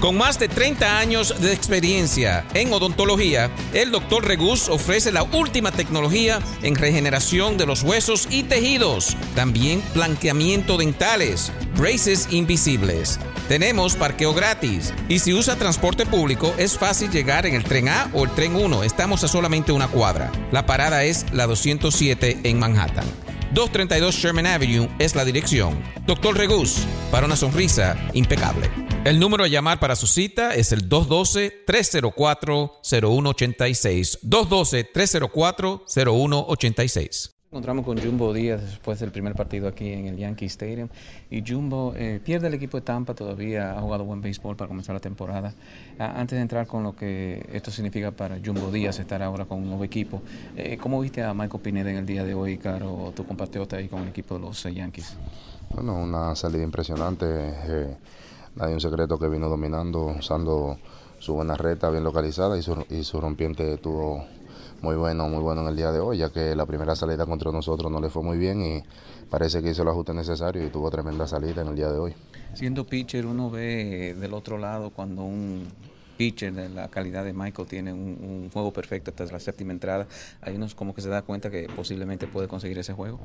Con más de 30 años de experiencia en odontología, el Dr. Regus ofrece la última tecnología en regeneración de los huesos y tejidos, también blanqueamiento dentales, braces invisibles. Tenemos parqueo gratis y si usa transporte público es fácil llegar en el tren A o el tren 1. Estamos a solamente una cuadra. La parada es la 207 en Manhattan. 232 Sherman Avenue es la dirección. Doctor Regus, para una sonrisa impecable. El número a llamar para su cita es el 212-304-0186. 212-304-0186. Encontramos con Jumbo Díaz después del primer partido aquí en el Yankee Stadium y Jumbo eh, pierde el equipo de Tampa, todavía ha jugado buen béisbol para comenzar la temporada. Ah, antes de entrar con lo que esto significa para Jumbo Díaz estar ahora con un nuevo equipo, eh, ¿cómo viste a Michael Pineda en el día de hoy, Caro, tu compatriota ahí con el equipo de los eh, Yankees? Bueno, una salida impresionante. Nadie un secreto que vino dominando, usando su buena recta bien localizada y su, y su rompiente estuvo muy bueno, muy bueno en el día de hoy, ya que la primera salida contra nosotros no le fue muy bien y parece que hizo el ajuste necesario y tuvo tremenda salida en el día de hoy. Siendo pitcher, uno ve del otro lado cuando un pitcher de la calidad de Michael tiene un, un juego perfecto hasta la séptima entrada. Hay unos como que se da cuenta que posiblemente puede conseguir ese juego.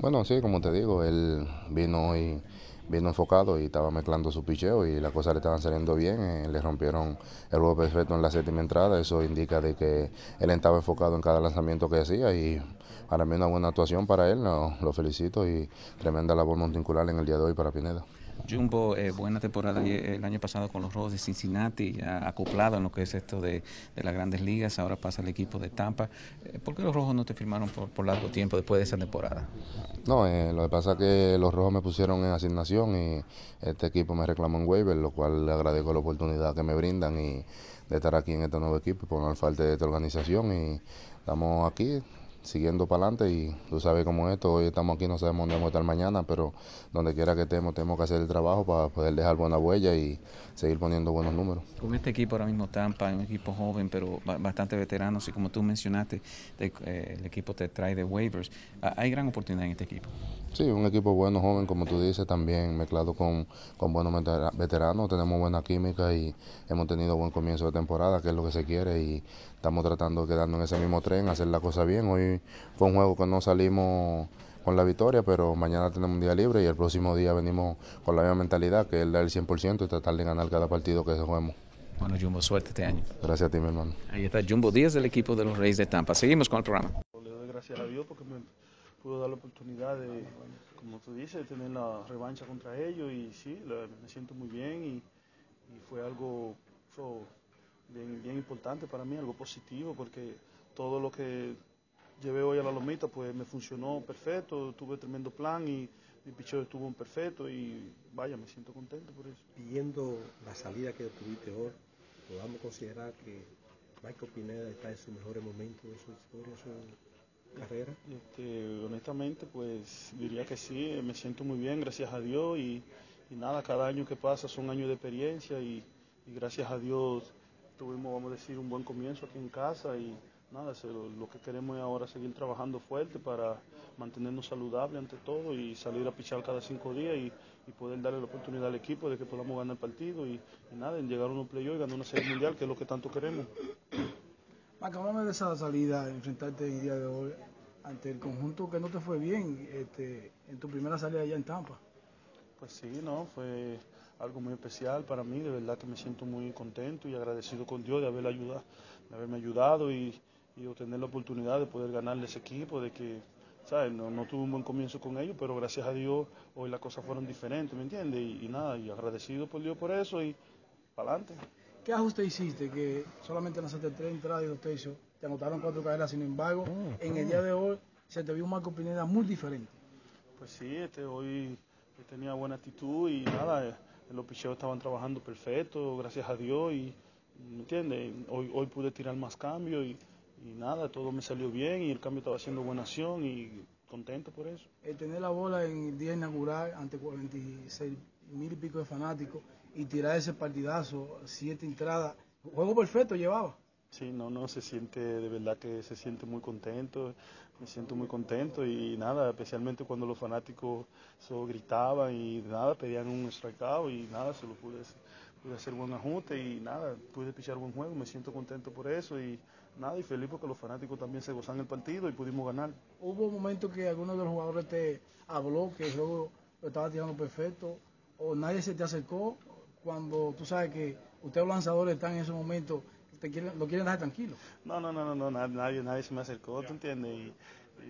Bueno, sí, como te digo, él vino hoy vino enfocado y estaba mezclando su picheo y las cosas le estaban saliendo bien. eh, le rompieron el juego perfecto en la séptima entrada. Eso indica de que él estaba enfocado en cada lanzamiento que hacía y para mí una buena actuación para él. Lo, lo felicito y tremenda labor monticular en el día de hoy para Pineda. Jumbo, eh, buena temporada el año pasado con los Rojos de Cincinnati, ya acoplado en lo que es esto de, de las grandes ligas, ahora pasa el equipo de Tampa. Eh, ¿Por qué los Rojos no te firmaron por, por largo tiempo después de esa temporada? No, eh, lo que pasa es que los rojos me pusieron en asignación y este equipo me reclamó en waiver, lo cual le agradezco la oportunidad que me brindan y de estar aquí en este nuevo equipo y formar parte de esta organización y estamos aquí siguiendo para adelante y tú sabes cómo es esto, hoy estamos aquí, no sabemos dónde vamos a estar mañana, pero donde quiera que estemos tenemos que hacer el trabajo para poder dejar buena huella y seguir poniendo buenos números. Con este equipo ahora mismo Tampa, un equipo joven pero ba- bastante veteranos y como tú mencionaste, te- eh, el equipo te trae de waivers. Hay gran oportunidad en este equipo. Sí, un equipo bueno, joven, como tú dices, también mezclado con, con buenos vetera- veteranos. Tenemos buena química y hemos tenido buen comienzo de temporada, que es lo que se quiere, y estamos tratando de quedarnos en ese mismo tren, hacer la cosa bien. Hoy fue un juego que no salimos con la victoria, pero mañana tenemos un día libre y el próximo día venimos con la misma mentalidad, que es dar el 100% y tratar de ganar cada partido que juguemos. Bueno, Jumbo, suerte este año. Gracias a ti, mi hermano. Ahí está Jumbo Díaz del equipo de los Reyes de Tampa. Seguimos con el programa. Le doy gracias a Dios porque me pudo dar la oportunidad de, como tú dices, de tener la revancha contra ellos y sí, la- me siento muy bien y, y fue algo fue bien, bien importante para mí, algo positivo porque todo lo que llevé hoy a la lomita pues me funcionó perfecto, tuve tremendo plan y mi picheo estuvo perfecto y vaya, me siento contento por eso. Viendo la salida que tuviste hoy, podamos considerar que Michael Pineda está en sus mejores momentos de su historia, su carrera. Este, honestamente, pues diría que sí, me siento muy bien, gracias a Dios y, y nada, cada año que pasa son años de experiencia y, y gracias a Dios tuvimos, vamos a decir, un buen comienzo aquí en casa y nada, lo, que queremos es ahora seguir trabajando fuerte para mantenernos saludables ante todo y salir a pichar cada cinco días y, y poder darle la oportunidad al equipo de que podamos ganar el partido y, y nada, en llegar a unos playoffs y ganar una serie mundial, que es lo que tanto queremos. Háblame de esa salida, enfrentarte el día de hoy ante el conjunto que no te fue bien este, en tu primera salida allá en Tampa. Pues sí, no, fue algo muy especial para mí, de verdad que me siento muy contento y agradecido con Dios de haberle ayudado, de haberme ayudado y, y obtener la oportunidad de poder ganarle ese equipo, de que, ¿sabes? No, no tuve un buen comienzo con ellos, pero gracias a Dios hoy las cosas fueron diferentes, ¿me entiendes? Y, y nada, y agradecido por Dios por eso y para adelante. ¿Qué ajuste hiciste? Que solamente lanzaste tres entradas y dos tercios, te anotaron cuatro carreras, sin embargo, en el día de hoy se te vio un Marco Pineda muy diferente. Pues sí, este, hoy tenía buena actitud y nada, eh, los picheos estaban trabajando perfecto, gracias a Dios y, ¿me entiendes? Hoy, hoy pude tirar más cambios y, y nada, todo me salió bien y el cambio estaba haciendo buena acción y contento por eso. El tener la bola en el día inaugural ante 46 mil y pico de fanáticos y tirar ese partidazo, siete entradas, juego perfecto llevaba. Sí, no, no, se siente, de verdad que se siente muy contento, me siento muy contento y nada, especialmente cuando los fanáticos so, gritaban y nada, pedían un strikeout y nada, se lo pude, pude hacer buen ajuste y nada, pude pichar buen juego, me siento contento por eso y nada, y feliz porque los fanáticos también se gozan el partido y pudimos ganar. Hubo momentos que alguno de los jugadores te habló que el juego lo estaba tirando perfecto o nadie se te acercó cuando tú sabes que ustedes los lanzadores están en ese momento, te quieren, lo quieren dejar tranquilo. No, no, no, no, no, na- nadie, nadie se me acercó, ¿tú entiendes? Y,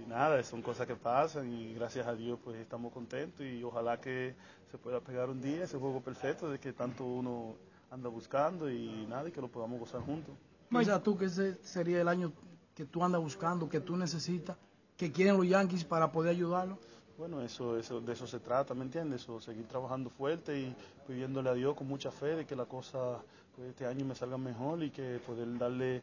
y nada, son cosas que pasan y gracias a Dios pues estamos contentos y ojalá que se pueda pegar un día ese juego perfecto de que tanto uno anda buscando y nada, y que lo podamos gozar juntos. Quizás tú que ese sería el año que tú andas buscando, que tú necesitas, que quieren los Yankees para poder ayudarlo. Bueno, eso, eso, de eso se trata, ¿me entiendes? Eso, seguir trabajando fuerte y pidiéndole a Dios con mucha fe de que la cosa pues, este año me salga mejor y que poder darle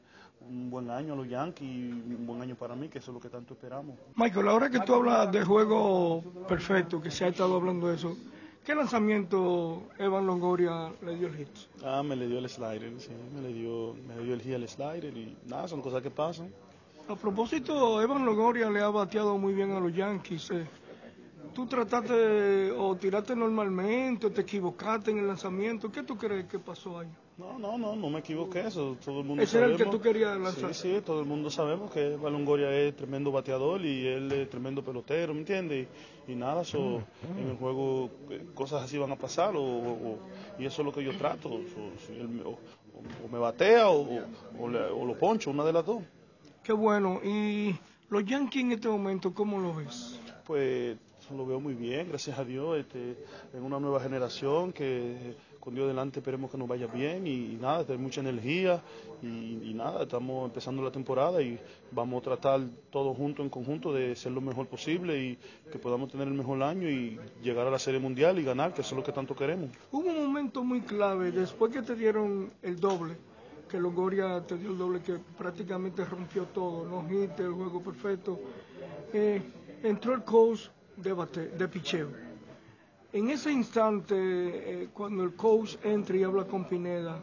un buen año a los Yankees y un buen año para mí, que eso es lo que tanto esperamos. Michael, ahora que tú hablas de juego perfecto, que se ha estado hablando de eso, ¿Qué lanzamiento Evan Longoria le dio el hit? Ah, me le dio el slider, sí, me le dio, me le dio el hit al slider y nada, son cosas que pasan. A propósito, Evan Longoria le ha bateado muy bien a los Yankees. eh. ¿Tú trataste o tiraste normalmente o te equivocaste en el lanzamiento? ¿Qué tú crees que pasó ahí? No, no, no, no me equivoqué, eso todo el mundo Ese era el que sabemos. tú querías lanzar. Sí, sí, todo el mundo sabemos que Balongoria es tremendo bateador y él es tremendo pelotero, ¿me entiendes? Y, y nada, eso, en el juego eh, cosas así van a pasar o, o- y eso es lo que yo trato. so- si él me- o, o- me batea le- o lo poncho, una de las dos. Qué bueno. ¿Y los Yankees en este momento cómo lo ves? Pues lo veo muy bien, gracias a Dios, este, en una nueva generación que con Dios delante esperemos que nos vaya bien y, nada, tener mucha energía y, nada, estamos empezando la temporada y vamos a tratar todos juntos en conjunto de ser lo mejor posible y que podamos tener el mejor año y llegar a la Serie Mundial y ganar, que eso es lo que tanto queremos. Hubo un momento muy clave después que te dieron el doble, que Longoria te dio el doble que prácticamente rompió todo, no hit, el juego perfecto. Eh, entró el coach de, bate, de picheo. En ese instante, eh, cuando el coach entra y habla con Pineda,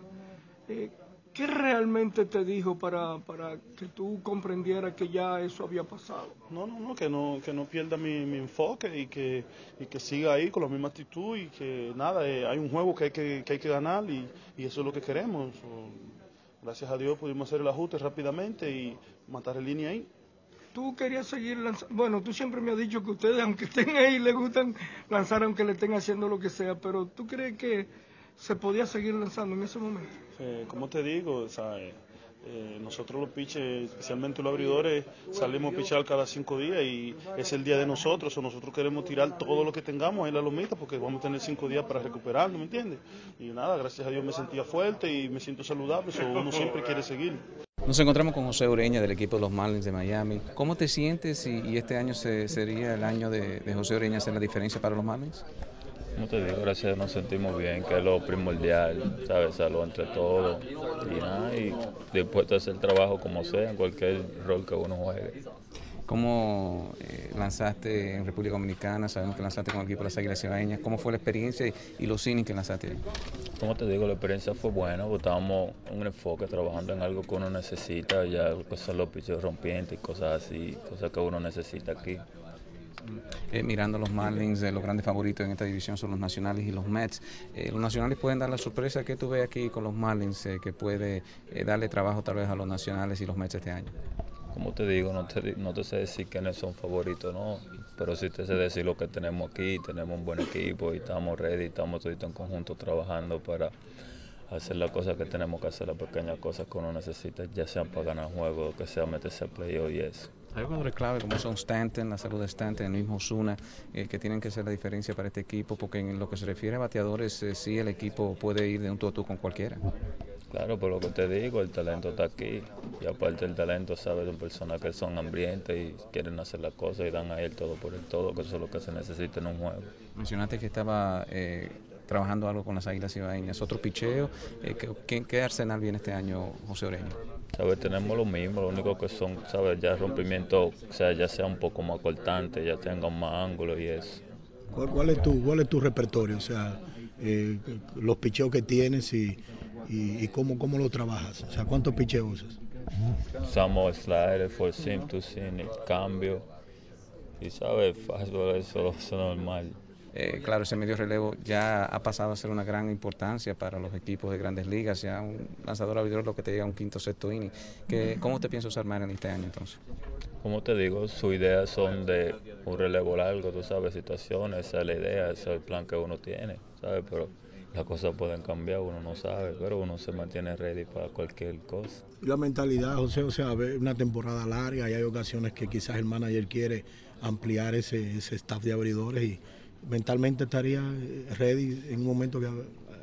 eh, ¿qué realmente te dijo para, para que tú comprendieras que ya eso había pasado? No, no, no, que no, que no pierda mi, mi enfoque y que, y que siga ahí con la misma actitud y que nada, eh, hay un juego que hay que, que hay que ganar y, y eso es lo que queremos. Gracias a Dios pudimos hacer el ajuste rápidamente y matar en línea ahí. Tú querías seguir lanzando. Bueno, tú siempre me has dicho que ustedes, aunque estén ahí, les gustan lanzar aunque le estén haciendo lo que sea, pero ¿tú crees que se podía seguir lanzando en ese momento? Como te digo, eh, eh, nosotros los pitchers, especialmente los abridores, salimos a pichar cada cinco días y es el día de nosotros, o nosotros queremos tirar todo lo que tengamos en la lomita porque vamos a tener cinco días para recuperarnos, ¿me entiendes? Y nada, gracias a Dios me sentía fuerte y me siento saludable, so uno siempre quiere seguir. Nos encontramos con José Ureña del equipo de los Marlins de Miami. ¿Cómo te sientes y, este año se- sería el año de, José Ureña hacer la diferencia para los Marlins? Como te digo, gracias nos sentimos bien, que es lo primordial, ¿sabes? Salud entre todos. Y y dispuesto a hacer el trabajo como sea, en cualquier rol que uno juegue. ¿Cómo eh, lanzaste en República Dominicana? Sabemos que lanzaste con el equipo de las Águilas Cibaeñas. ¿Cómo fue la experiencia y, y los innings que lanzaste? Como te digo, la experiencia fue buena, porque estábamos en un enfoque trabajando en algo que uno necesita, ya son los pichos rompientes y cosas así, cosas que uno necesita aquí. Eh, mirando los Marlins, eh, los grandes favoritos en esta división son los Nacionales y los Mets. Eh, los Nacionales pueden dar la sorpresa que tú ves aquí con los Marlins, que puede darle trabajo tal vez a los Nacionales y los Mets este año. Como te digo, no te, no te sé decir quiénes son favoritos, no, pero sí te sé decir lo que tenemos aquí, tenemos un buen equipo y estamos ready, estamos todos en conjunto trabajando para hacer las cosas que tenemos que hacer, las pequeñas cosas que uno necesita, ya sean para ganar juegos, que sea meterse a playoff y eso. Hay jugadores clave como son Stanton, la salud de Stanton, el mismo Osuna, eh, que tienen que ser la diferencia para este equipo, porque en lo que se refiere a bateadores, eh, sí el equipo puede ir de un tú a tú con cualquiera. Claro, por lo que te digo, el talento está aquí. Y aparte del talento, sabes, son personas que son hambrientas y quieren hacer las cosas y dan a él todo por el todo, que eso es lo que se necesita en un juego. Mencionaste que estaba eh, trabajando algo con las Águilas Ibaeñas, otro picheo. Eh, ¿qué, qué- qué arsenal viene este año, José Oreño? ¿Sabes? Tenemos lo mismo, lo único que son, ¿sabes? Ya rompimiento, o sea, ya sea un poco más cortante, ya tengan más ángulo y eso. ¿Cuál, cuál es tu, ¿Cuál es tu repertorio? O sea, eh, los picheos que tienes y, y, y cómo, cómo lo trabajas. O sea, ¿cuántos picheos usas? Usamos slider, for sim to sim, el cambio. Y, ¿sabes? Fastball, eso es normal. Eh, claro, ese medio relevo ya ha pasado a ser una gran importancia para los equipos de grandes ligas. Ya un lanzador abridor lo que te llega a un quinto sexto inning. Que, ¿Cómo te piensas usar Marin este año entonces? Como te digo, sus ideas son de un relevo largo, tú sabes, situaciones, esa es la idea, ese es el plan que uno tiene, ¿sabes? Pero las cosas pueden cambiar, uno no sabe, pero uno se mantiene ready para cualquier cosa. La mentalidad, José, o sea, una temporada larga y hay ocasiones que quizás el manager quiere ampliar ese, ese staff de abridores y mentalmente estaría eh, ready en un momento que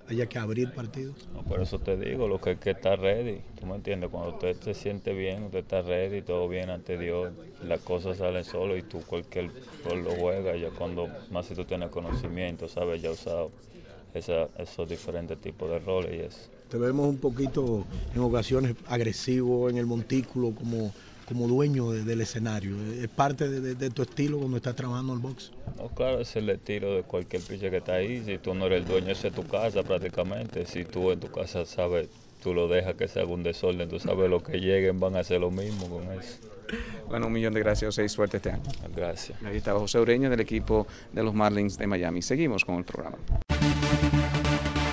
haya que abrir partidos. No, por eso te digo, lo que hay que estar ready, tú me entiendes, cuando usted se siente bien, usted está ready, todo bien ante Dios, las cosas salen solo y tú cualquier rol lo juegas, ya cuando más si tú tienes conocimiento, sabes, ya usado esa, esos diferentes tipos de roles y eso. Te vemos un poquito en ocasiones agresivo en el montículo, como como dueño de- del escenario. Es parte de, de- de tu estilo cuando estás trabajando el box. No, claro, es el estilo de cualquier pitcher que está ahí. Si tú no eres el dueño, esa es tu casa prácticamente. Si tú en tu casa sabes, tú lo dejas que se haga un desorden, tú sabes lo que lleguen van a hacer lo mismo con eso. Bueno, un millón de gracias, José, y suerte este año. Gracias. Ahí estaba José Ureña del equipo de los Marlins de Miami. Seguimos con el programa.